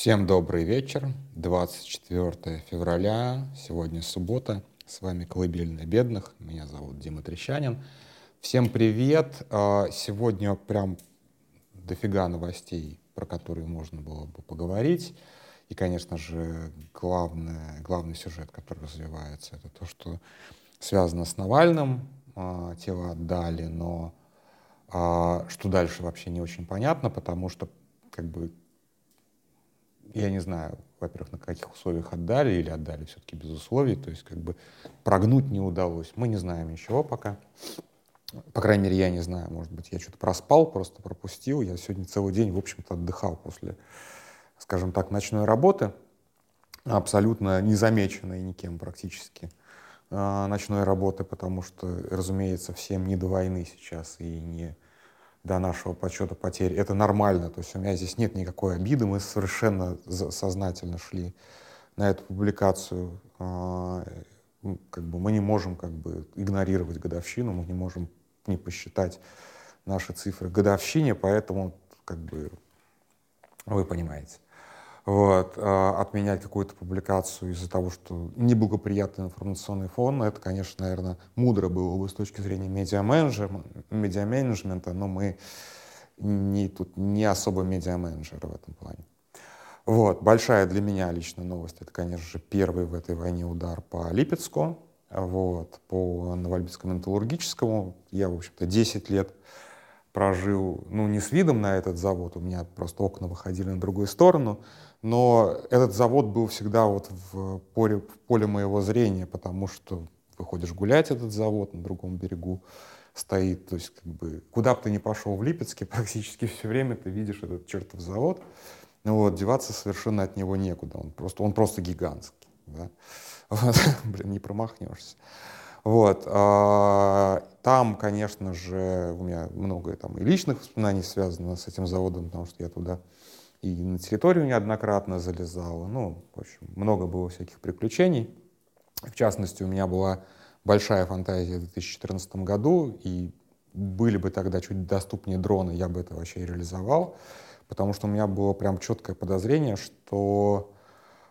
Всем добрый вечер. 24 февраля, сегодня суббота. С вами «Колыбельная бедных». Меня зовут Дима Трещанин. Всем привет. А, сегодня прям дофига новостей, про которые можно было бы поговорить. И, конечно же, главное, главный сюжет, который развивается, это то, что связано с Навальным. А, тело отдали, но а, что дальше вообще не очень понятно, потому что как бы я не знаю, во-первых, на каких условиях отдали или отдали все-таки без условий, то есть как бы прогнуть не удалось. Мы не знаем ничего пока. По крайней мере, я не знаю, может быть, я что-то проспал, просто пропустил. Я сегодня целый день, в общем-то, отдыхал после, скажем так, ночной работы, абсолютно незамеченной никем практически а, ночной работы, потому что, разумеется, всем не до войны сейчас и не до нашего подсчета потерь. Это нормально, то есть у меня здесь нет никакой обиды, мы совершенно сознательно шли на эту публикацию. А, как бы мы не можем как бы игнорировать годовщину, мы не можем не посчитать наши цифры годовщине, поэтому как бы вы понимаете вот, а, отменять какую-то публикацию из-за того, что неблагоприятный информационный фон, это, конечно, наверное, мудро было бы с точки зрения медиа-менеджмента, но мы не, тут не особо медиа-менеджеры в этом плане. Вот, большая для меня лично новость, это, конечно же, первый в этой войне удар по Липецку, вот, по Новолипецкому металлургическому. Я, в общем-то, 10 лет прожил, ну, не с видом на этот завод, у меня просто окна выходили на другую сторону, но этот завод был всегда вот в поле, в поле моего зрения, потому что выходишь гулять этот завод на другом берегу стоит, то есть как бы куда бы ты ни пошел в Липецке, практически все время ты видишь этот чертов завод, ну вот, деваться совершенно от него некуда, он просто, он просто гигантский, да? вот, блин, не промахнешься. Вот, а, там, конечно же, у меня много там и личных воспоминаний связано с этим заводом, потому что я туда и на территорию неоднократно залезала. Ну, в общем, много было всяких приключений. В частности, у меня была большая фантазия в 2014 году, и были бы тогда чуть доступнее дроны, я бы это вообще реализовал, потому что у меня было прям четкое подозрение, что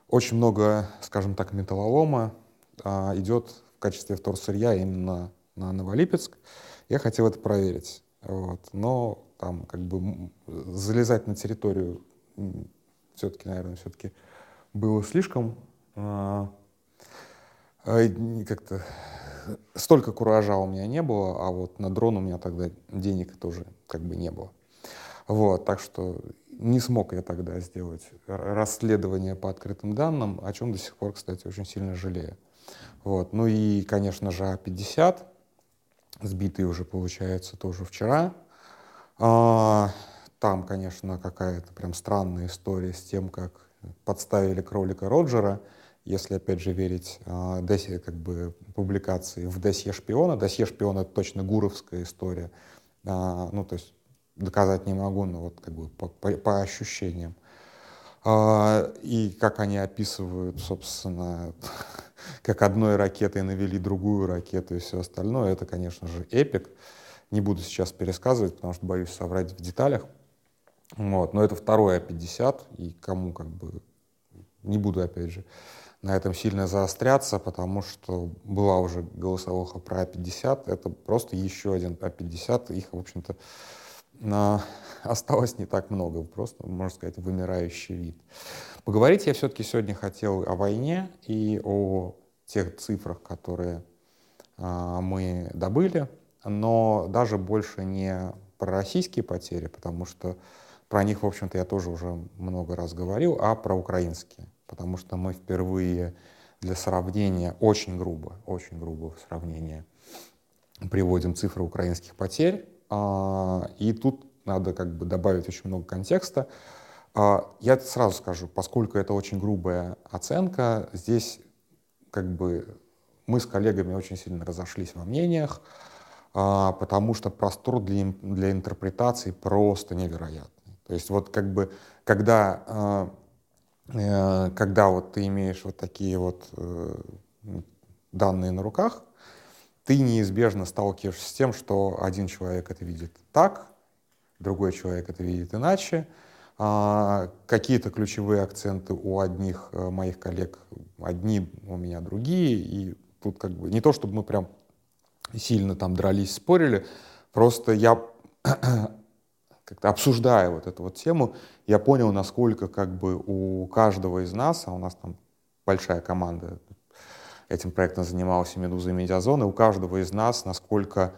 очень много, скажем так, металлолома а, идет в качестве вторсырья именно на Новолипецк. Я хотел это проверить. Вот. Но там как бы залезать на территорию все-таки, наверное, все-таки было слишком а, а, как-то столько куража у меня не было, а вот на дрон у меня тогда денег тоже как бы не было. Вот, так что не смог я тогда сделать расследование по открытым данным, о чем до сих пор, кстати, очень сильно жалею. Вот. Ну и, конечно же, А-50, сбитый уже, получается, тоже вчера. А, там, конечно, какая-то прям странная история с тем, как подставили кролика Роджера, если, опять же, верить э, досье, как бы, публикации в досье шпиона. Досье шпиона — это точно гуровская история. Э, ну, то есть доказать не могу, но вот как бы по, по, по ощущениям. Э, и как они описывают, собственно, как одной ракетой навели другую ракету и все остальное, это, конечно же, эпик. Не буду сейчас пересказывать, потому что боюсь соврать в деталях. Вот. Но это второе 50, и кому как бы не буду, опять же, на этом сильно заостряться, потому что была уже голосовуха про А50, это просто еще один А50, их, в общем-то, на... осталось не так много, просто, можно сказать, вымирающий вид. Поговорить я все-таки сегодня хотел о войне и о тех цифрах, которые а, мы добыли, но даже больше не про российские потери, потому что про них, в общем-то, я тоже уже много раз говорил, а про украинские. Потому что мы впервые для сравнения, очень грубо, очень грубо в сравнение, приводим цифры украинских потерь. А, и тут надо как бы добавить очень много контекста. А, я сразу скажу, поскольку это очень грубая оценка, здесь как бы мы с коллегами очень сильно разошлись во мнениях, а, потому что простор для, для интерпретации просто невероятный. То есть вот как бы, когда, а, э, когда вот ты имеешь вот такие вот э, данные на руках, ты неизбежно сталкиваешься с тем, что один человек это видит так, другой человек это видит иначе, А, какие-то ключевые акценты у одних э, моих коллег, одни у меня другие, и тут как бы не то, чтобы мы прям сильно там дрались, спорили, просто я как-то обсуждая вот эту вот тему, я понял, насколько как бы у каждого из нас, а у нас там большая команда этим проектом занималась и «Медуза», и «Медиазона», у каждого из нас, насколько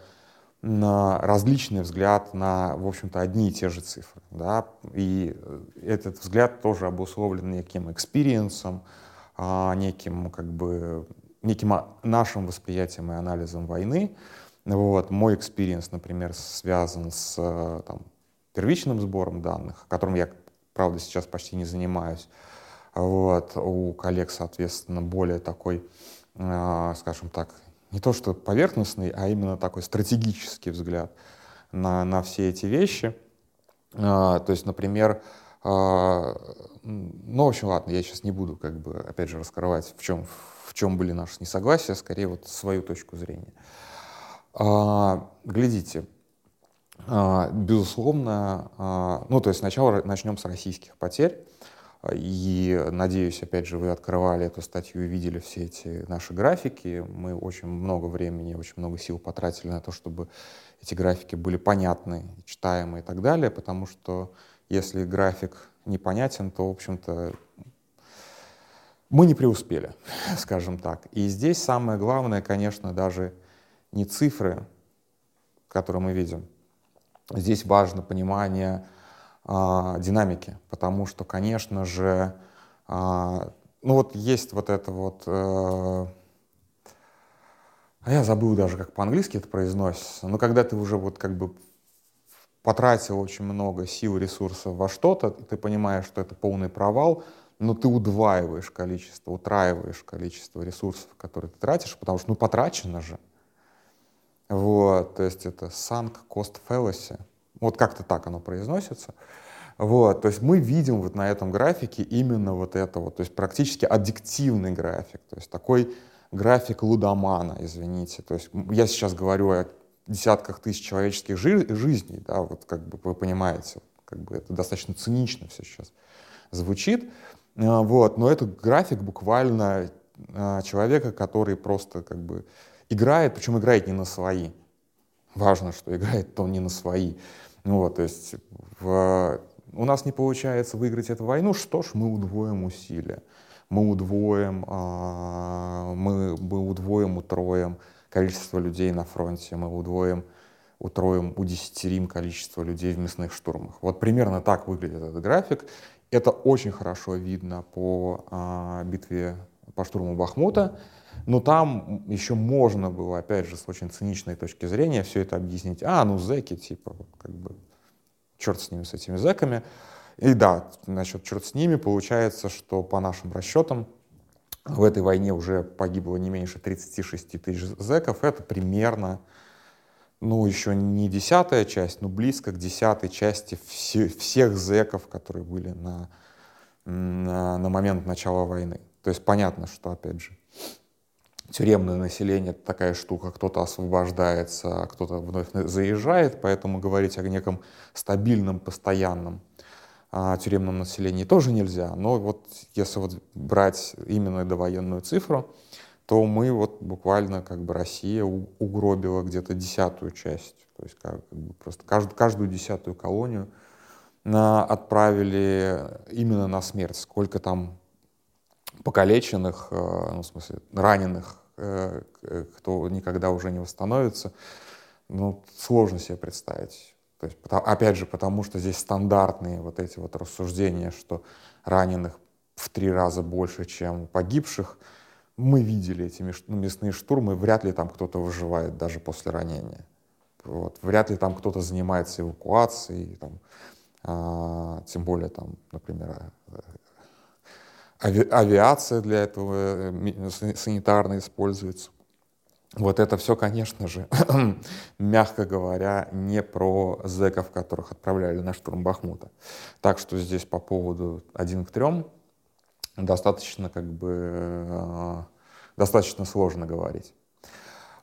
на различный взгляд на, в общем-то, одни и те же цифры. Да? И этот взгляд тоже обусловлен неким experience ом, а, неким, как бы, неким нашим восприятием и анализом войны. Вот. Мой experience, например, связан с э, там, первичным сбором данных, которым я, правда, сейчас почти не занимаюсь. Вот. У коллег, соответственно, более такой, э, скажем так, не то что поверхностный, а именно такой стратегический взгляд на, на все эти вещи. А, то есть, например, а, ну, в общем, ладно, я сейчас не буду, как бы, опять же, раскрывать, в чем, в чем были наши несогласия, скорее вот свою точку зрения. А, глядите, а, безусловно, а, ну, то есть сначала начнем с российских потерь. И, надеюсь, опять же, вы открывали эту статью и видели все эти наши графики. Мы очень много времени, очень много сил потратили на то, чтобы эти графики были понятны, читаемы и так далее, потому что если график непонятен, то, в общем-то, мы не преуспели, скажем так. И здесь самое главное, конечно, даже не цифры, которые мы видим. Здесь важно понимание а, динамики, потому что, конечно же, а, ну вот есть вот это вот, э, а я забыл даже, как по-английски это произносится, но когда ты уже вот как бы потратил очень много сил, ресурсов во что-то, ты понимаешь, что это полный провал, но ты удваиваешь количество, утраиваешь количество ресурсов, которые ты тратишь, потому что, ну, потрачено же. Вот, то есть это sunk cost fallacy. Вот как-то так оно произносится. Вот, то есть мы видим вот на этом графике именно вот это вот, то есть практически аддиктивный график, то есть такой график лудомана, извините. То есть я сейчас говорю о десятках тысяч человеческих жи- жизней, да, вот как бы вы понимаете, как бы это достаточно цинично все сейчас звучит, а, вот, но это график буквально а, человека, который просто как бы играет, причем играет не на свои. Важно, что играет он не на свои. Ну вот, то есть в, у нас не получается выиграть эту войну, что ж, мы удвоим усилия. Мы удвоим, а, мы, мы удвоим, утроим количество людей на фронте, мы удвоим, утроим, удесятерим количество людей в мясных штурмах. Вот примерно так выглядит этот график. Это очень хорошо видно по а, битве по штурму Бахмута. Но там еще можно было, опять же, с очень циничной точки зрения все это объяснить. А, ну зэки, типа, как бы, черт с ними, с этими зэками. И да, насчет черт с ними, получается, что по нашим расчетам в этой войне уже погибло не меньше 36 тысяч зэков. Это примерно, ну, еще не десятая часть, но близко к десятой части все, всех зэков, которые были на, на, на момент начала войны. То есть понятно, что, опять же, тюремное население — это такая штука, кто-то освобождается, а кто-то вновь заезжает, поэтому говорить о неком стабильном, постоянном а, тюремном населении тоже нельзя. Но вот если вот брать именно довоенную цифру, то мы вот буквально как бы Россия угробила где-то десятую часть, то есть как, как бы просто каждую, каждую десятую колонию на, отправили именно на смерть. Сколько там покалеченных, э, ну, в смысле, раненых кто никогда уже не восстановится, ну, сложно себе представить. То есть, опять же, потому что здесь стандартные вот эти вот рассуждения, что раненых в три раза больше, чем погибших, мы видели эти ну, мясные штурмы, вряд ли там кто-то выживает даже после ранения. Вот. Вряд ли там кто-то занимается эвакуацией, там, а, тем более там, например, ави авиация для этого э, санитарно используется. Вот это все, конечно же, мягко говоря, не про зэков, которых отправляли на штурм Бахмута. Так что здесь по поводу один к трем достаточно как бы э, достаточно сложно говорить.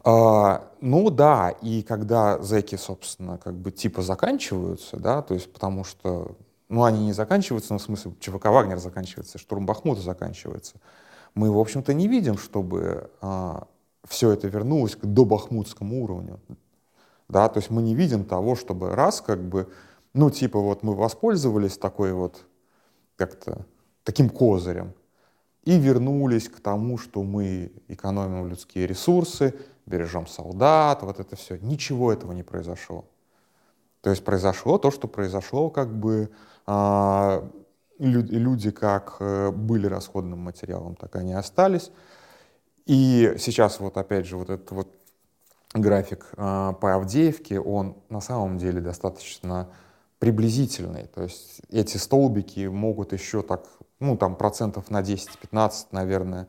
А, ну да, и когда зэки, собственно, как бы типа заканчиваются, да, то есть потому что ну, они не заканчиваются, но в смысле ЧВК «Вагнер» заканчивается, штурм Бахмута заканчивается. Мы, в общем-то, не видим, чтобы а, все это вернулось к добахмутскому уровню. Да, то есть мы не видим того, чтобы раз как бы, ну, типа вот мы воспользовались такой вот как-то таким козырем и вернулись к тому, что мы экономим людские ресурсы, бережем солдат, вот это все. Ничего этого не произошло. То есть произошло то, что произошло, как бы люди как э, были расходным материалом, так они остались. И сейчас вот опять же вот этот вот график э, по Авдеевке, он на самом деле достаточно приблизительный. То есть эти столбики могут еще так, ну там процентов на 10-15, наверное,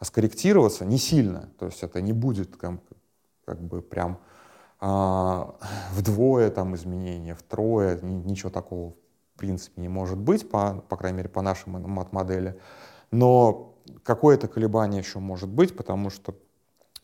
скорректироваться, не сильно. То есть это не будет как, как бы прям э, вдвое там изменения, втрое, ничего такого принципе не может быть, по, по крайней мере, по нашей мат-модели. Но какое-то колебание еще может быть, потому что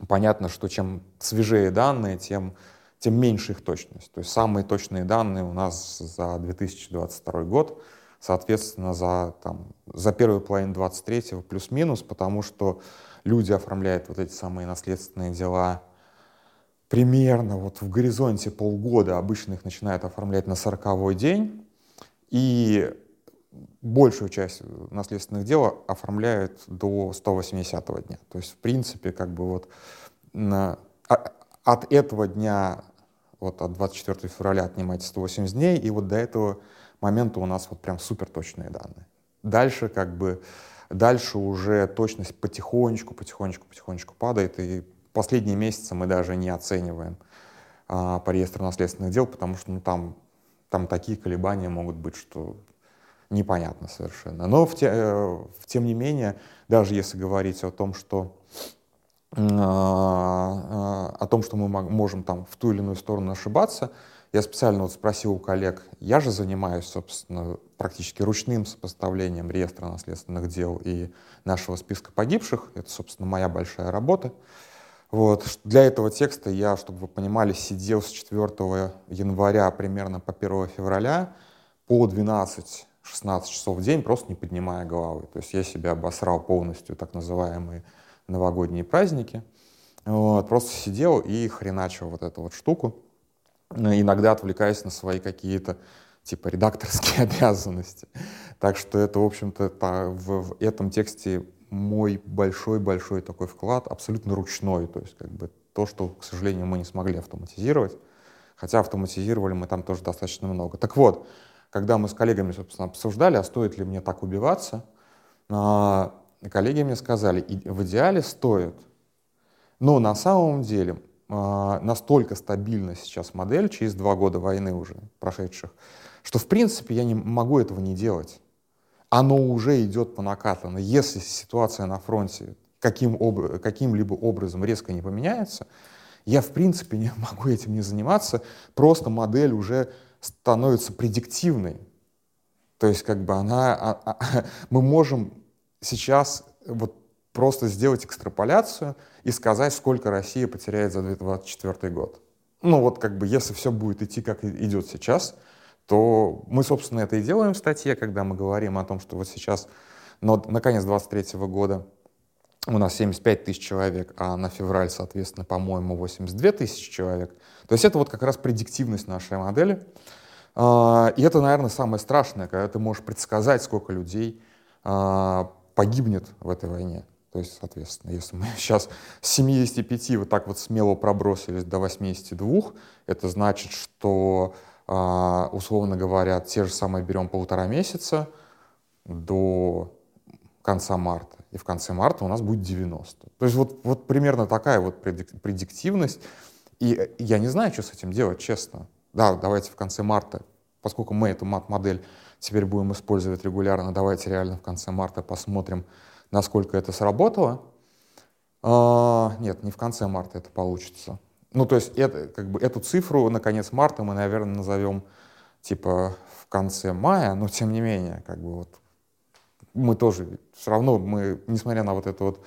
понятно, что чем свежее данные, тем, тем меньше их точность. То есть самые точные данные у нас за 2022 год, соответственно, за, там, за первую половину 23 плюс-минус, потому что люди оформляют вот эти самые наследственные дела примерно вот в горизонте полгода, обычно их начинают оформлять на 40 день, и большую часть наследственных дел оформляют до 180 дня. То есть, в принципе, как бы вот на, а, от этого дня, вот от 24 февраля отнимайте 180 дней, и вот до этого момента у нас вот прям супер точные данные. Дальше как бы, дальше уже точность потихонечку, потихонечку, потихонечку падает, и последние месяцы мы даже не оцениваем а, по реестру наследственных дел, потому что ну, там, там такие колебания могут быть, что непонятно совершенно. Но в те, э, в, тем не менее, даже если говорить о том, что а, о том, что мы можем там в ту или иную сторону ошибаться, я специально вот спросил у коллег, я же занимаюсь, собственно, практически ручным сопоставлением реестра наследственных дел и нашего списка погибших. Это, собственно, моя большая работа. Вот. Для этого текста я, чтобы вы понимали, сидел с 4 января примерно по 1 февраля по 12 16 часов в день, просто не поднимая головы. То есть я себя обосрал полностью, так называемые новогодние праздники. Вот, просто сидел и хреначил вот эту вот штуку, иногда отвлекаясь на свои какие-то типа редакторские обязанности. Так что это, в общем-то, в, в этом тексте мой большой-большой такой вклад, абсолютно ручной, то есть как бы то, что, к сожалению, мы не смогли автоматизировать, хотя автоматизировали мы там тоже достаточно много. Так вот, когда мы с коллегами, собственно, обсуждали, а стоит ли мне так убиваться, а, коллеги мне сказали, в идеале стоит. Но на самом деле а, настолько стабильна сейчас модель через два года войны уже прошедших, что в принципе я не могу этого не делать. Оно уже идет по накатанной. Если ситуация на фронте каким об, каким-либо образом резко не поменяется, я в принципе не могу этим не заниматься. Просто модель уже становится предиктивной. То есть как бы она, а, а, мы можем сейчас вот просто сделать экстраполяцию и сказать, сколько Россия потеряет за 2024 год. Ну вот как бы если все будет идти как идет сейчас, то мы, собственно, это и делаем в статье, когда мы говорим о том, что вот сейчас, но на конец 2023 года у нас 75 тысяч человек, а на февраль, соответственно, по-моему, 82 тысячи человек. То есть это вот как раз предиктивность нашей модели. А, и это, наверное, самое страшное, когда ты можешь предсказать, сколько людей а, погибнет в этой войне. То есть, соответственно, если мы сейчас с 75 вот так вот смело пробросились до 82, это значит, что, условно говоря, те же самые берем полтора месяца до конца марта и в конце марта у нас будет 90. То есть вот, вот примерно такая вот предиктивность. И я не знаю, что с этим делать, честно. Да, давайте в конце марта, поскольку мы эту мат-модель теперь будем использовать регулярно, давайте реально в конце марта посмотрим, насколько это сработало. А, нет, не в конце марта это получится. Ну, то есть это, как бы, эту цифру на конец марта мы, наверное, назовем типа в конце мая, но тем не менее, как бы вот мы тоже все равно, мы, несмотря на вот эту вот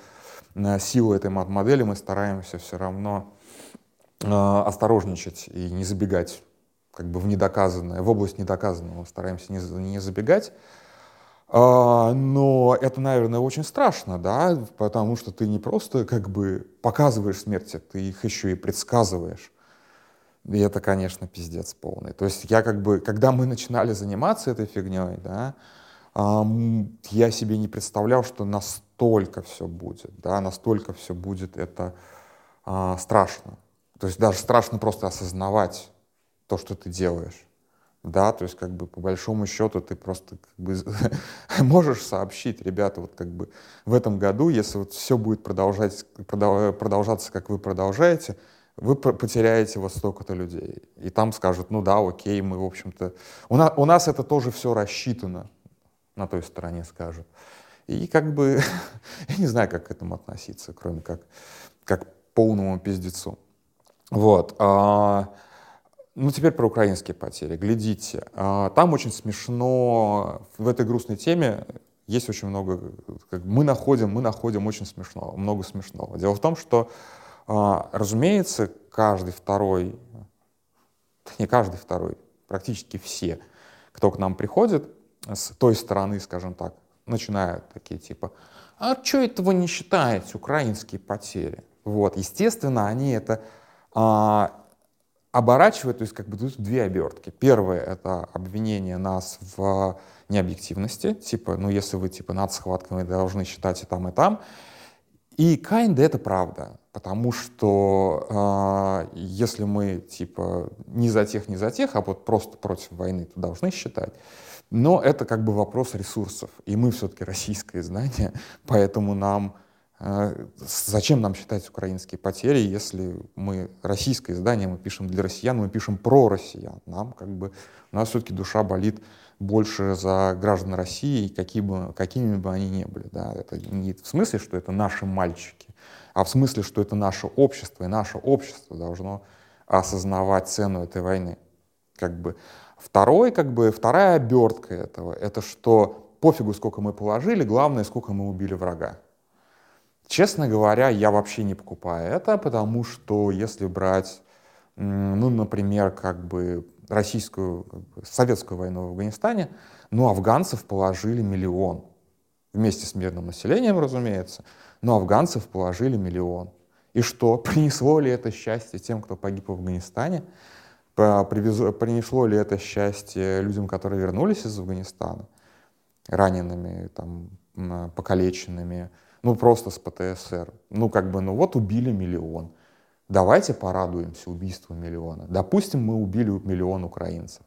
на силу этой модели, мы стараемся все равно э, осторожничать и не забегать как бы в недоказанное, в область недоказанного стараемся не, не забегать. А, но это, наверное, очень страшно, да, потому что ты не просто как бы показываешь смерти, ты их еще и предсказываешь. И это, конечно, пиздец полный. То есть я как бы, когда мы начинали заниматься этой фигней, да, я себе не представлял, что настолько все будет, да, настолько все будет, это а, страшно. То есть даже страшно просто осознавать то, что ты делаешь. Да, то есть как бы по большому счету ты просто как бы можешь сообщить, ребята, вот как бы в этом году, если вот все будет продолжать, продолжаться, как вы продолжаете, вы потеряете вот столько-то людей. И там скажут, ну да, окей, мы, в общем-то... У нас, у нас это тоже все рассчитано, на той стороне скажут. И как бы, я не знаю, как к этому относиться, кроме как, как полному пиздецу. Вот. А, ну, теперь про украинские потери. Глядите. А, там очень смешно, в этой грустной теме есть очень много, как, мы находим, мы находим очень смешного, много смешного. Дело в том, что, а, разумеется, каждый второй, не каждый второй, практически все, кто к нам приходит с той стороны, скажем так, начинают такие типа, а что это вы не считаете украинские потери? Вот, естественно, они это а, оборачивают, то есть как бы тут две обертки. Первое — это обвинение нас в необъективности, типа, ну если вы типа над схватками должны считать и там, и там. И kinda это правда, потому что э, если мы типа не за тех, не за тех, а вот просто против войны, то должны считать. Но это как бы вопрос ресурсов, и мы все-таки российское издание, поэтому нам зачем нам считать украинские потери, если мы российское издание, мы пишем для россиян, мы пишем про россиян. Нам как бы у нас все-таки душа болит больше за граждан России, какие бы, какими бы они ни были. Да. Это не в смысле, что это наши мальчики, а в смысле, что это наше общество, и наше общество должно осознавать цену этой войны. Как бы. Второй, как бы, вторая обертка этого, это что пофигу, сколько мы положили, главное, сколько мы убили врага. Честно говоря, я вообще не покупаю это, потому что если брать, ну, например, как бы российскую, советскую войну в Афганистане, ну, афганцев положили миллион. Вместе с мирным населением, разумеется, но афганцев положили миллион. И что, принесло ли это счастье тем, кто погиб в Афганистане? Принесло ли это счастье людям, которые вернулись из Афганистана, ранеными, там, покалеченными, ну просто с ПТСР. Ну как бы, ну вот убили миллион. Давайте порадуемся убийству миллиона. Допустим, мы убили миллион украинцев.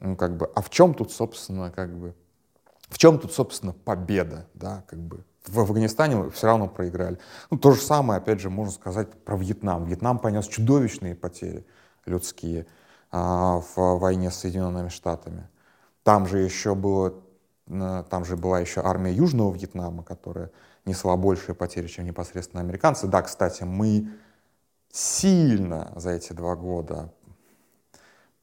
Ну как бы, а в чем тут, собственно, как бы, в чем тут, собственно, победа, да, как бы, в Афганистане все равно проиграли. Ну, то же самое, опять же, можно сказать про Вьетнам. Вьетнам понес чудовищные потери людские а, в войне с Соединенными Штатами. Там же еще было, там же была еще армия Южного Вьетнама, которая несла большие потери, чем непосредственно американцы. Да, кстати, мы сильно за эти два года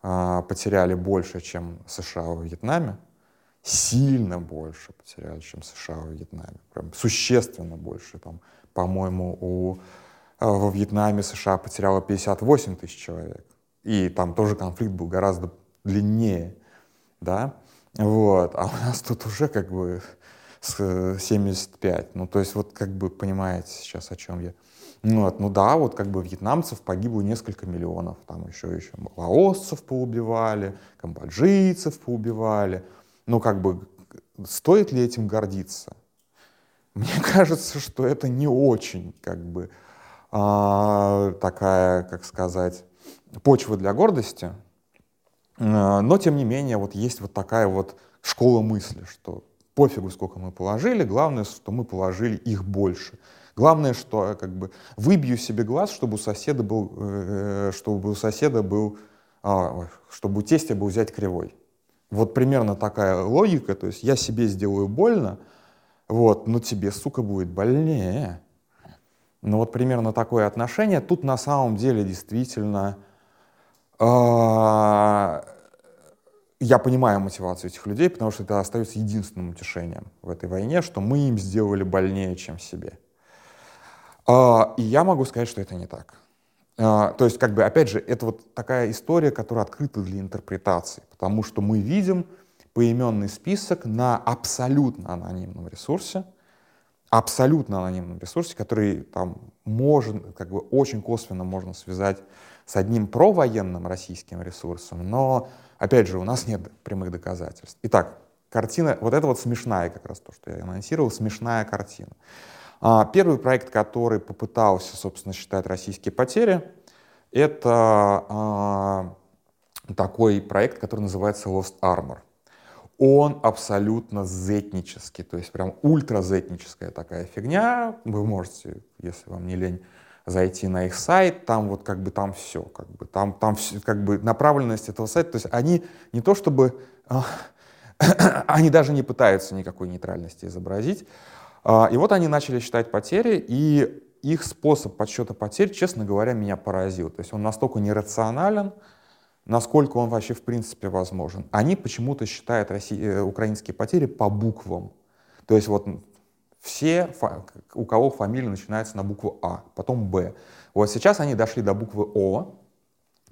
а, потеряли больше, чем США во Вьетнаме сильно больше потеряли, чем США в Вьетнаме. Прям существенно больше. Там, по-моему, у, э, во Вьетнаме США потеряло 58 тысяч человек. И там тоже конфликт был гораздо длиннее. Да? Вот. А у нас тут уже как бы с 75. Ну, то есть вот как бы понимаете сейчас, о чем я. Ну, вот, ну да, вот как бы вьетнамцев погибло несколько миллионов. Там еще, еще лаосцев поубивали, камбоджийцев поубивали ну, как бы, стоит ли этим гордиться? Мне кажется, что это не очень, как бы, а, такая, как сказать, почва для гордости. А, но, тем не менее, вот есть вот такая вот школа мысли, что пофигу, сколько мы положили, главное, что мы положили их больше. Главное, что как бы выбью себе глаз, чтобы у соседа был, э, э чтобы у соседа был, э, чтобы у тестя был взять кривой. Вот примерно такая логика, то есть я себе сделаю больно, вот, но тебе, сука, будет больнее. Ну вот примерно такое отношение. Тут на самом деле действительно э, я понимаю мотивацию этих людей, потому что это остается единственным утешением в этой войне, что мы им сделали больнее, чем себе. Э, и я могу сказать, что это не так. А, то есть, как бы, опять же, это вот такая история, которая открыта для интерпретации, потому что мы видим поименный список на абсолютно анонимном ресурсе, абсолютно анонимном ресурсе, который там можно, как бы очень косвенно можно связать с одним провоенным российским ресурсом, но, опять же, у нас нет прямых доказательств. Итак, картина, вот это вот смешная как раз то, что я анонсировал, смешная картина. А, первый проект, который попытался, собственно, считать российские потери, это а, такой проект, который называется Lost Armor. Он абсолютно зетнический, то есть прям ультразетническая такая фигня. Вы можете, если вам не лень, зайти на их сайт, там вот как бы там все, как бы там, там все, как бы направленность этого сайта, то есть они не то чтобы, а, они даже не пытаются никакой нейтральности изобразить, а, и вот они начали считать потери, и их способ подсчета потерь, честно говоря, меня поразил. То есть он настолько нерационален, насколько он вообще в принципе возможен. Они почему-то считают России, э, украинские потери по буквам. То есть вот все, у кого фамилия начинается на букву А, потом Б. Вот сейчас они дошли до буквы О.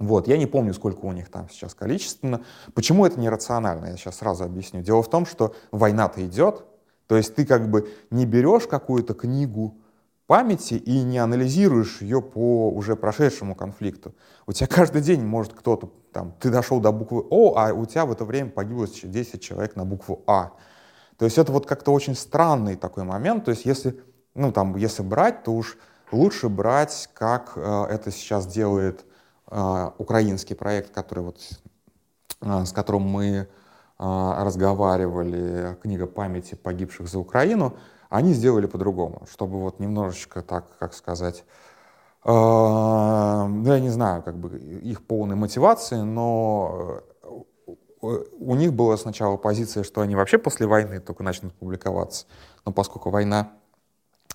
Вот, я не помню, сколько у них там сейчас количественно. Почему это нерационально, я сейчас сразу объясню. Дело в том, что война-то идет, то есть ты как бы не берешь какую-то книгу памяти и не анализируешь ее по уже прошедшему конфликту. У тебя каждый день может кто-то, там, ты дошел до буквы О, а у тебя в это время погибло 10 человек на букву А. То есть это вот как-то очень странный такой момент. То есть если, ну, там, если брать, то уж лучше брать, как э, это сейчас делает э, украинский проект, который вот, э, с которым мы а, разговаривали, книга памяти погибших за Украину, они сделали по-другому, чтобы вот немножечко так, как сказать, э, ну, я не знаю, как бы их полной мотивации, но э, у них была сначала позиция, что они вообще после войны только начнут публиковаться, но поскольку война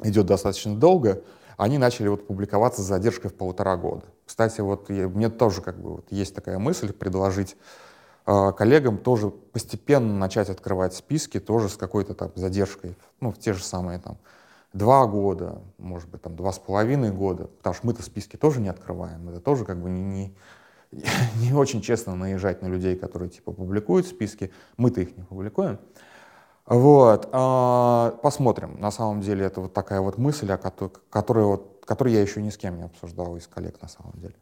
идет достаточно долго, они начали вот публиковаться с задержкой в полтора года. Кстати, вот я, мне тоже как бы вот есть такая мысль предложить а, коллегам тоже постепенно начать открывать списки, тоже с какой-то там задержкой, ну, в те же самые там два года, может быть, там два с половиной года, потому что мы-то списки тоже не открываем, это тоже как бы не, не, не очень честно наезжать на людей, которые типа публикуют списки, мы-то их не публикуем. Вот, а, посмотрим. На самом деле это вот такая вот мысль, о которой, которой, вот, которую я еще ни с кем не обсуждал из коллег на самом деле.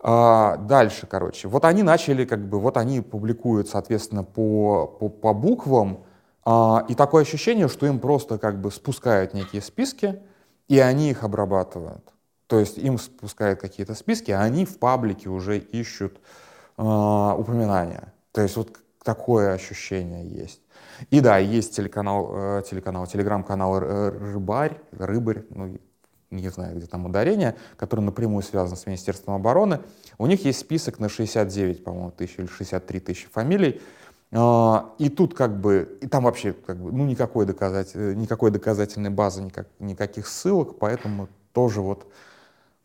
А, дальше, короче, вот они начали, как бы, вот они публикуют, соответственно, по, по, по буквам, а, и такое ощущение, что им просто как бы спускают некие списки, и они их обрабатывают. То есть им спускают какие-то списки, а они в паблике уже ищут а, упоминания. То есть вот такое ощущение есть. И да, есть телеканал, э, телеканал, телеграм-канал Рыбарь, Рыбарь, ну, не знаю, где там ударение, который напрямую связан с Министерством обороны. У них есть список на 69, по-моему, тысяч или 63 тысячи фамилий. А, и тут как бы, и там вообще как бы, ну, никакой, доказатель, никакой доказательной базы, никак, никаких ссылок, поэтому тоже вот,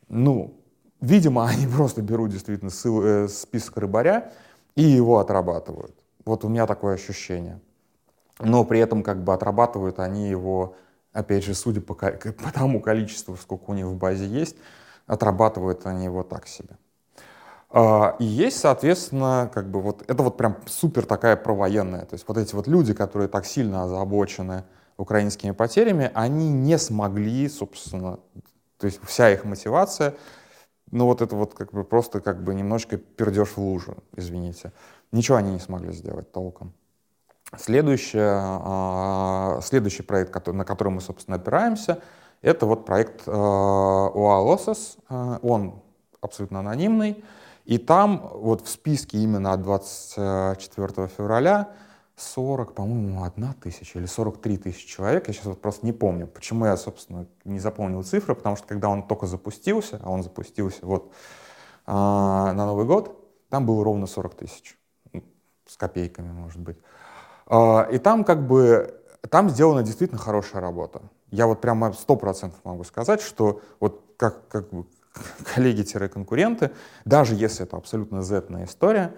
ну, видимо, они просто берут действительно ссыл, э, список рыбаря и его отрабатывают. Вот у меня такое ощущение. Но при этом как бы отрабатывают они его опять же, судя по, по тому количеству, сколько у них в базе есть, отрабатывают они его так себе. А, и есть, соответственно, как бы вот, это вот прям супер такая провоенная, то есть вот эти вот люди, которые так сильно озабочены украинскими потерями, они не смогли, собственно, то есть вся их мотивация, ну вот это вот как бы просто как бы немножко пердеж в лужу, извините. Ничего они не смогли сделать толком. Следующее, а, следующий проект, на который мы, собственно, опираемся, это вот проект УАЛОСОС. А, он абсолютно анонимный. И там вот в списке именно от 24 февраля 40, по-моему, одна тысяча или 43 тысячи человек. Я сейчас вот просто не помню, почему я, собственно, не запомнил цифры, потому что когда он только запустился, а он запустился вот на Новый год, там было ровно 40 тысяч. С копейками, может быть. А, и там как бы, там сделана действительно хорошая работа. Я вот прямо сто процентов могу сказать, что вот как, как бы коллеги-конкуренты, даже если это абсолютно зетная история,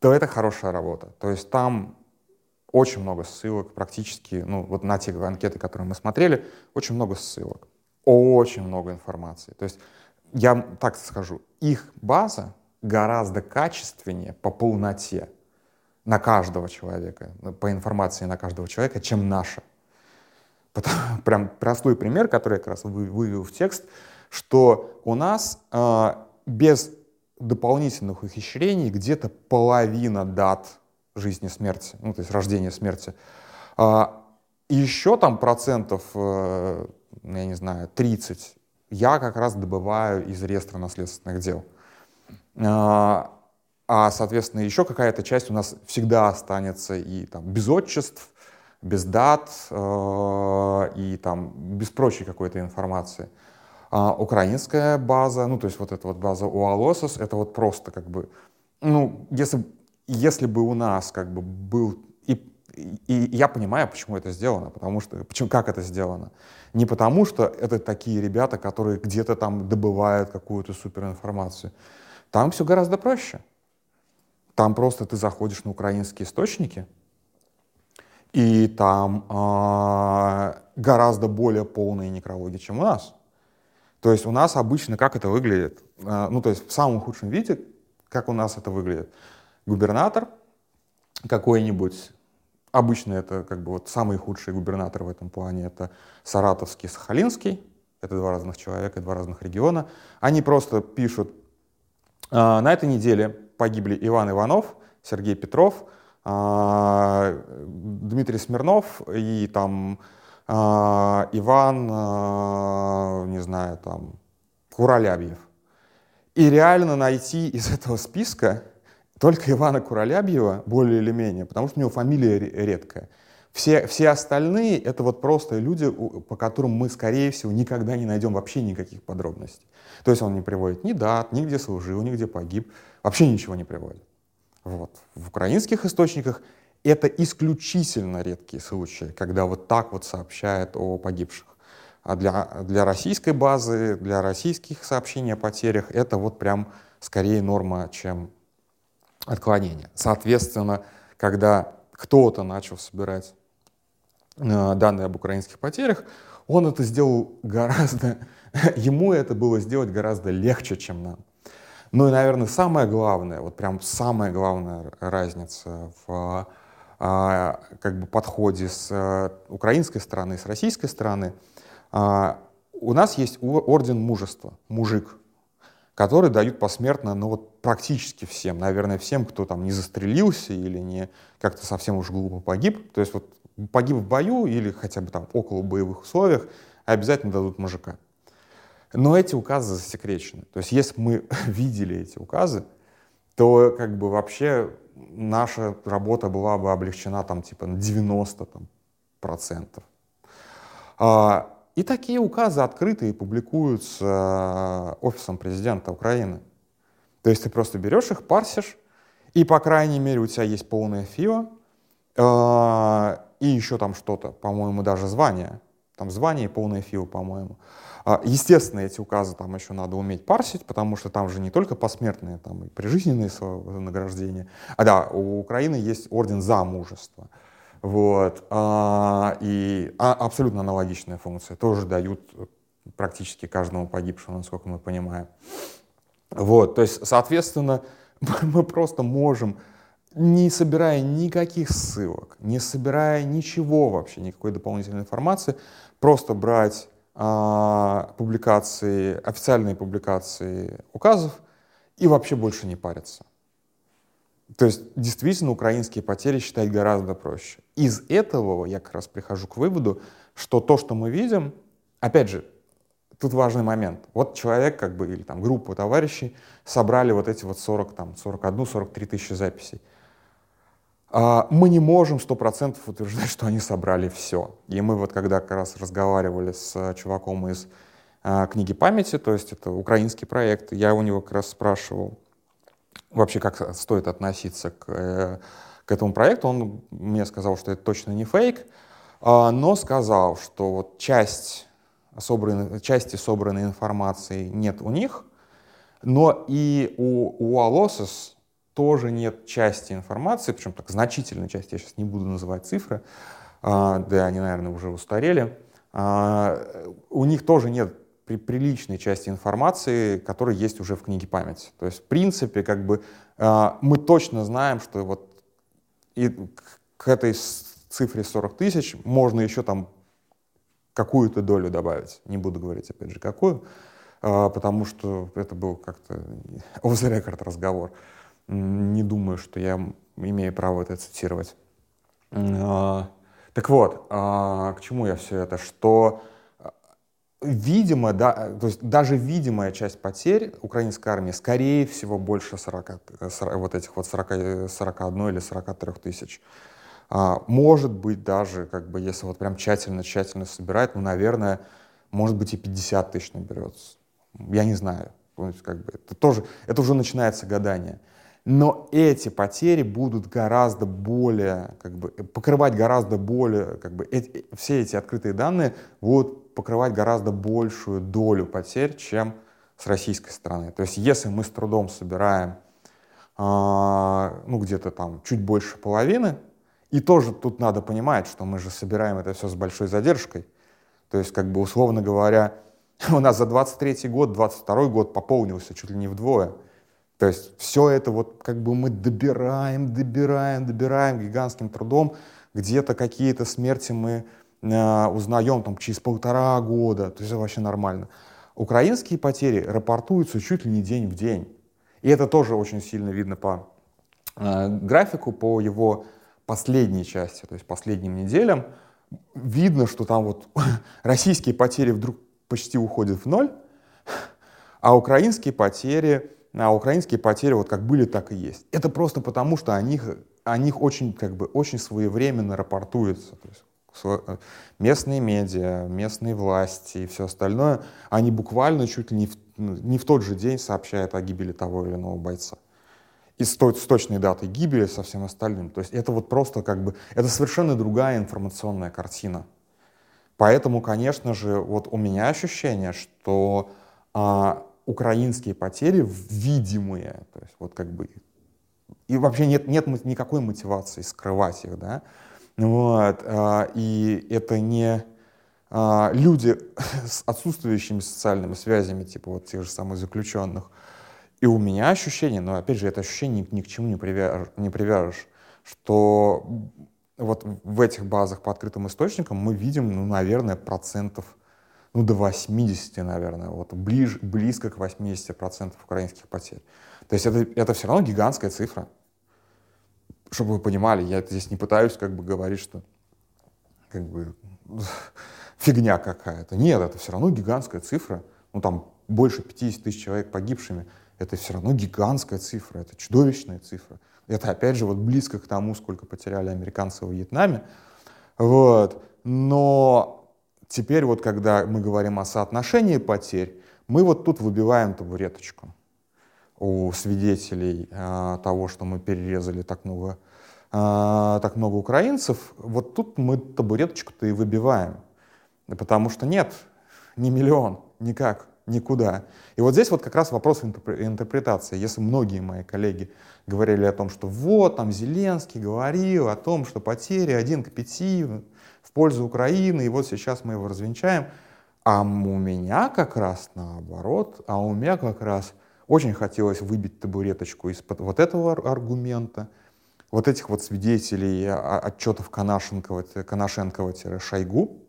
то это хорошая работа. То есть там очень много ссылок, практически, ну вот на те анкеты, которые мы смотрели, очень много ссылок, очень много информации. То есть я так скажу, их база гораздо качественнее по полноте на каждого человека, по информации на каждого человека, чем наша. Потому, прям простой пример, который я как раз вывел в текст, что у нас э, без дополнительных ухищрений где-то половина дат жизни смерти, ну то есть рождения смерти. А, и еще там процентов, э, я не знаю, 30 я как раз добываю из реестра наследственных дел. А, а, соответственно, еще какая-то часть у нас всегда останется и там без отчеств, без дат э, и там без прочей какой-то информации. А украинская база, ну то есть вот эта вот база УАЛОСОС, это вот просто как бы, ну если, если бы у нас как бы был и, и я понимаю, почему это сделано, потому что, почему, как это сделано. Не потому, что это такие ребята, которые где-то там добывают какую-то суперинформацию. Там все гораздо проще. Там просто ты заходишь на украинские источники, и там э, гораздо более полные некрологи, чем у нас. То есть у нас обычно как это выглядит? Э, ну, то есть в самом худшем виде, как у нас это выглядит? Губернатор какой-нибудь, обычно это как бы вот самый худший губернатор в этом плане, это Саратовский, Сахалинский, это два разных человека, два разных региона. Они просто пишут, э, на этой неделе погибли Иван Иванов, Сергей Петров, а, Дмитрий Смирнов и там а, Иван, а, не знаю, там, Куралябьев. И реально найти из этого списка только Ивана Куралябьева более или менее, потому что у него фамилия редкая. Все, все остальные — это вот просто люди, по которым мы, скорее всего, никогда не найдем вообще никаких подробностей. То есть он не приводит ни дат, ни где служил, ни где погиб, вообще ничего не приводит. Вот. В украинских источниках это исключительно редкие случаи, когда вот так вот сообщают о погибших. А для, для российской базы, для российских сообщений о потерях это вот прям скорее норма, чем отклонение. Соответственно, когда кто-то начал собирать Э, данные об украинских потерях, он это сделал гораздо, ему это было сделать гораздо легче, чем нам. Ну и, наверное, самое главное, вот прям самая главная разница в а, как бы подходе с а, украинской стороны, с российской стороны, а, у нас есть орден мужества, мужик, который дают посмертно, ну вот практически всем, наверное, всем, кто там не застрелился или не как-то совсем уж глупо погиб. То есть вот погиб в бою или хотя бы там около боевых условиях, обязательно дадут мужика. Но эти указы засекречены. То есть если мы видели эти указы, то как бы вообще наша работа была бы облегчена там типа на 90 там, процентов. А, и такие указы открытые публикуются офисом президента Украины. То есть ты просто берешь их, парсишь, и, по крайней мере, у тебя есть полное ФИО, а, и еще там что-то, по-моему, даже звание. Там звание и полное ФИО, по-моему. А, естественно, эти указы там еще надо уметь парсить, потому что там же не только посмертные, там и прижизненные награждения. А да, у Украины есть орден за мужество. Вот. А, и а, абсолютно аналогичная функция. Тоже дают практически каждому погибшему, насколько мы понимаем. Вот. То есть, соответственно, мы просто можем не собирая никаких ссылок, не собирая ничего вообще, никакой дополнительной информации, просто брать а, публикации, официальные публикации указов и вообще больше не париться. То есть действительно украинские потери считать гораздо проще. Из этого я как раз прихожу к выводу, что то, что мы видим, опять же, тут важный момент. Вот человек как бы или там группа товарищей собрали вот эти вот 40, там, 41-43 тысячи записей. А, мы не можем сто процентов утверждать, что они собрали все. И мы вот когда как раз разговаривали с чуваком из а, книги памяти, то есть это украинский проект, я у него как раз спрашивал вообще, как стоит относиться к, э, к этому проекту. Он мне сказал, что это точно не фейк, а, но сказал, что вот часть собранной, части собранной информации нет у них, но и у, у Алосис тоже нет части информации, причем так значительной части, я сейчас не буду называть цифры, а, да, они, наверное, уже устарели, а, у них тоже нет при приличной части информации, которая есть уже в книге памяти. То есть, в принципе, как бы э, мы точно знаем, что вот и к этой цифре 40 тысяч можно еще там какую-то долю добавить. Не буду говорить, опять же, какую, э, потому что это был как-то off the record разговор. Не думаю, что я имею право это цитировать. Э, так вот, э, к чему я все это? Что видимо, да, то есть даже видимая часть потерь украинской армии, скорее всего, больше 40, 40 вот этих вот 40, 41 или 43 тысяч. А, может быть, даже, как бы, если вот прям тщательно-тщательно собирать, ну, наверное, может быть и 50 тысяч наберется. Я не знаю. Как бы, это тоже, это уже начинается гадание. Но эти потери будут гораздо более, как бы, покрывать гораздо более, как бы, эти, все эти открытые данные будут покрывать гораздо большую долю потерь, чем с российской стороны. То есть если мы с трудом собираем а, ну, где-то там чуть больше половины, и тоже тут надо понимать, что мы же собираем это все с большой задержкой. То есть, как бы, условно говоря, у нас за 23 год, 22 год пополнился чуть ли не вдвое. То есть все это вот как бы мы добираем, добираем, добираем гигантским трудом. Где-то какие-то смерти мы узнаем там, через полтора года, то есть это вообще нормально. Украинские потери рапортуются чуть ли не день в день. И это тоже очень сильно видно по э, графику, по его последней части, то есть последним неделям. Видно, что там вот российские потери вдруг почти уходят в ноль, а украинские потери, а украинские потери вот как были, так и есть. Это просто потому, что о них, о них очень, как бы, очень своевременно рапортуется. То есть Э, местные медиа, местные власти и все остальное, они буквально чуть ли не в, ну, не в тот же день сообщают о гибели того или иного бойца. И с, той, с точной датой гибели, со всем остальным. То есть это вот просто как бы, это совершенно другая информационная картина. Поэтому, конечно же, вот у меня ощущение, что а, украинские потери видимые, то есть вот как бы, и вообще нет, нет никакой мотивации скрывать их, да, вот, а, и это не а, люди с отсутствующими социальными связями, типа вот тех же самых заключенных. И у меня ощущение, но опять же, это ощущение ни к чему не, привяжешь, не привяжешь, что вот в этих базах по открытым источникам мы видим, ну, наверное, процентов ну, до 80, наверное, вот ближ, близко к 80% украинских потерь. То есть это, это все равно гигантская цифра чтобы вы понимали, я здесь не пытаюсь как бы говорить, что как бы фигня какая-то. Нет, это все равно гигантская цифра. Ну там больше 50 тысяч человек погибшими. Это все равно гигантская цифра, это чудовищная цифра. Это опять же вот близко к тому, сколько потеряли американцы в Вьетнаме. Вот. Но теперь вот когда мы говорим о соотношении потерь, мы вот тут выбиваем табуреточку у свидетелей э, того, что мы перерезали так много, э, так много украинцев, вот тут мы табуреточку-то и выбиваем. Потому что нет, не миллион, никак, никуда. И вот здесь вот как раз вопрос интерпретации. Если многие мои коллеги говорили о том, что вот там Зеленский говорил о том, что потери один к пяти в пользу Украины, и вот сейчас мы его развенчаем, а у меня как раз наоборот, а у меня как раз очень хотелось выбить табуреточку из-под вот этого аргумента, вот этих вот свидетелей а, отчетов Коношенкова-Шойгу,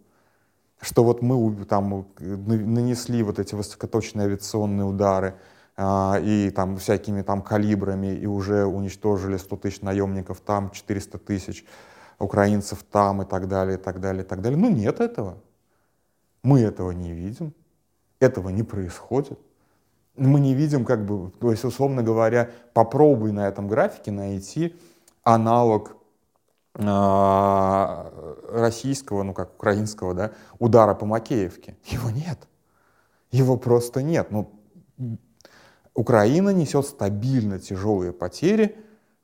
что вот мы там нанесли вот эти высокоточные авиационные удары а, и там всякими там калибрами и уже уничтожили 100 тысяч наемников там, 400 тысяч украинцев там и так далее, и так далее, и так далее. Ну нет этого. Мы этого не видим. Этого не происходит мы не видим, как бы, то есть, условно говоря, попробуй на этом графике найти аналог э, российского, ну как украинского, да, удара по Макеевке. Его нет. Его просто нет. Ну, Украина несет стабильно тяжелые потери,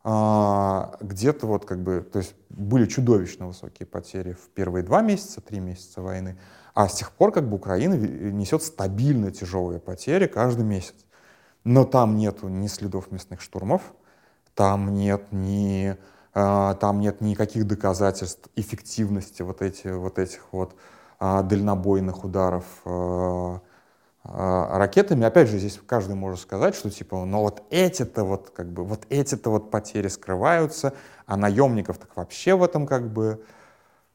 э, где-то вот как бы, то есть были чудовищно высокие потери в первые два месяца, три месяца войны, а с тех пор как бы Украина несет стабильно тяжелые потери каждый месяц. Но там нет ни следов мясных штурмов, там нет ни, э, там нет никаких доказательств эффективности вот, эти, вот этих вот э, дальнобойных ударов а, ракетами. Опять же, здесь каждый может сказать, что типа, ну вот эти-то вот как бы, вот эти-то вот потери скрываются, а наемников так вообще в этом как бы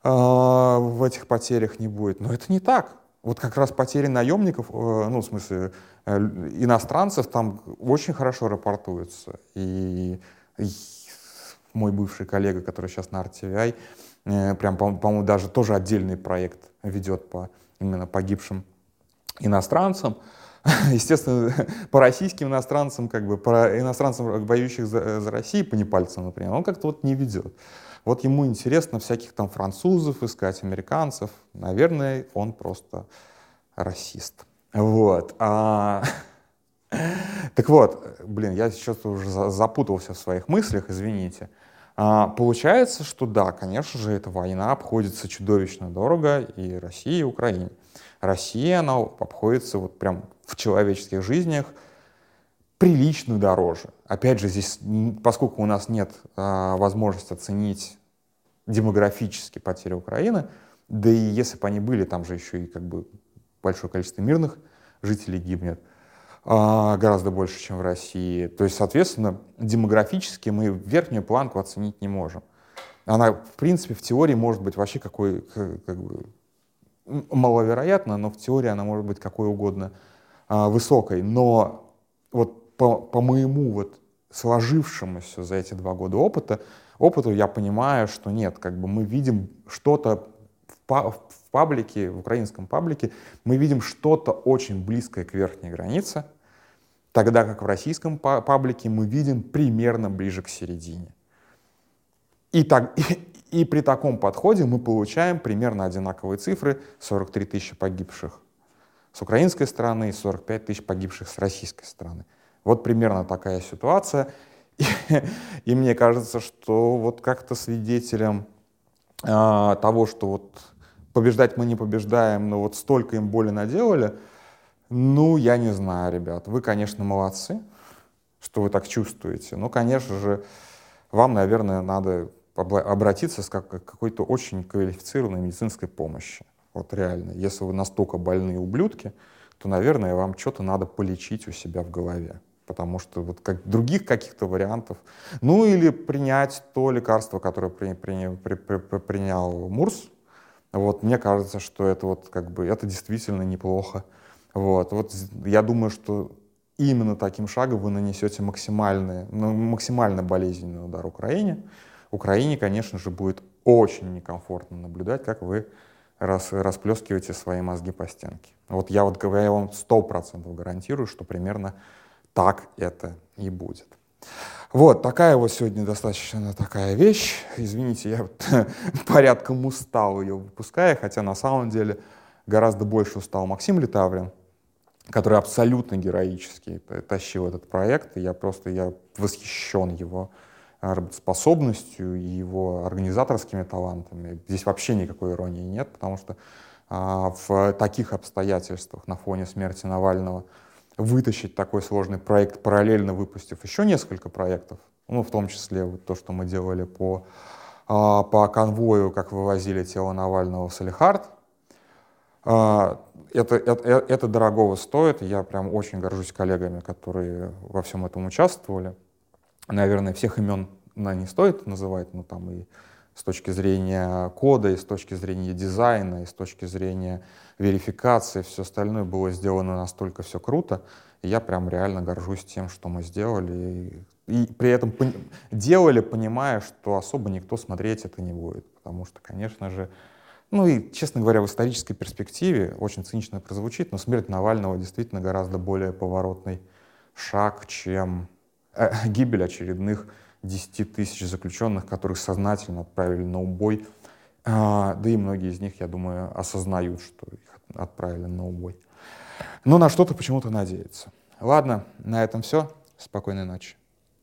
э, в этих потерях не будет. Но это не так. Вот как раз потери наемников, э, ну в смысле э, иностранцев там очень хорошо рапортуются. И, и мой бывший коллега, который сейчас на RTVI, э, прям, по-моему, даже тоже отдельный проект ведет по именно погибшим иностранцам, естественно, по российским иностранцам, как бы, по иностранцам, воюющих за, за Россию, по непальцам, например, он как-то вот не ведет. Вот ему интересно всяких там французов искать, американцев. Наверное, он просто расист. Вот. А... Так вот, блин, я сейчас уже запутался в своих мыслях, извините. А, получается, что да, конечно же, эта война обходится чудовищно дорого и России, и Украине. Россия, она обходится вот прям в человеческих жизнях прилично дороже. Опять же, здесь, поскольку у нас нет а, возможности оценить демографические потери Украины, да и если бы они были, там же еще и как бы большое количество мирных жителей гибнет, гораздо больше, чем в России. То есть, соответственно, демографически мы верхнюю планку оценить не можем. Она, в принципе, в теории может быть вообще какой, как бы, маловероятно, но в теории она может быть какой угодно а, высокой. Но вот по, по моему вот сложившемуся за эти два года опыта, опыту я понимаю, что нет, как бы мы видим что-то в паблике, в украинском паблике, мы видим что-то очень близкое к верхней границе, тогда как в российском паблике мы видим примерно ближе к середине. И, так, и, и при таком подходе мы получаем примерно одинаковые цифры, 43 тысячи погибших с украинской стороны и 45 тысяч погибших с российской стороны. Вот примерно такая ситуация. И, и мне кажется, что вот как-то свидетелем а, того, что вот побеждать мы не побеждаем, но вот столько им боли наделали, ну, я не знаю, ребят. Вы, конечно, молодцы, что вы так чувствуете. Но, конечно же, вам, наверное, надо обратиться с какой-то очень квалифицированной медицинской помощи. Вот реально. Если вы настолько больные ублюдки, то, наверное, вам что-то надо полечить у себя в голове. Потому что вот как, других каких-то вариантов. Ну или принять то лекарство, которое при, при, при, при, принял Мурс. Вот мне кажется, что это вот как бы это действительно неплохо. Вот, вот я думаю, что именно таким шагом вы нанесете максимальный, ну, максимально болезненный удар Украине. Украине, конечно же, будет очень некомфортно наблюдать, как вы рас, расплескиваете свои мозги по стенке. Вот я вот я вам сто процентов гарантирую, что примерно так это и будет. Вот, такая вот сегодня достаточно такая вещь. Извините, я вот порядком устал ее выпуская, хотя на самом деле гораздо больше устал Максим Литаврин, который абсолютно героически тащил этот проект. И я просто я восхищен его работоспособностью и его организаторскими талантами. Здесь вообще никакой иронии нет, потому что а, в таких обстоятельствах на фоне смерти Навального вытащить такой сложный проект, параллельно выпустив еще несколько проектов, ну, в том числе вот то, что мы делали по, а, по конвою, как вывозили тело Навального в Салихард, а, это, это, это дорогого стоит, я прям очень горжусь коллегами, которые во всем этом участвовали. Наверное, всех имен на не стоит называть, но там и с точки зрения кода, и с точки зрения дизайна, и с точки зрения верификации, все остальное было сделано настолько все круто, и я прям реально горжусь тем, что мы сделали, и, и при этом пон- делали, понимая, что особо никто смотреть это не будет, потому что, конечно же, ну и, честно говоря, в исторической перспективе, очень цинично прозвучит, но смерть Навального действительно гораздо более поворотный шаг, чем Э, гибель очередных 10 тысяч заключенных, которых сознательно отправили на убой. А, да и многие из них, я думаю, осознают, что их отправили на убой. Но на что-то почему-то надеются. Ладно, на этом все. Спокойной ночи.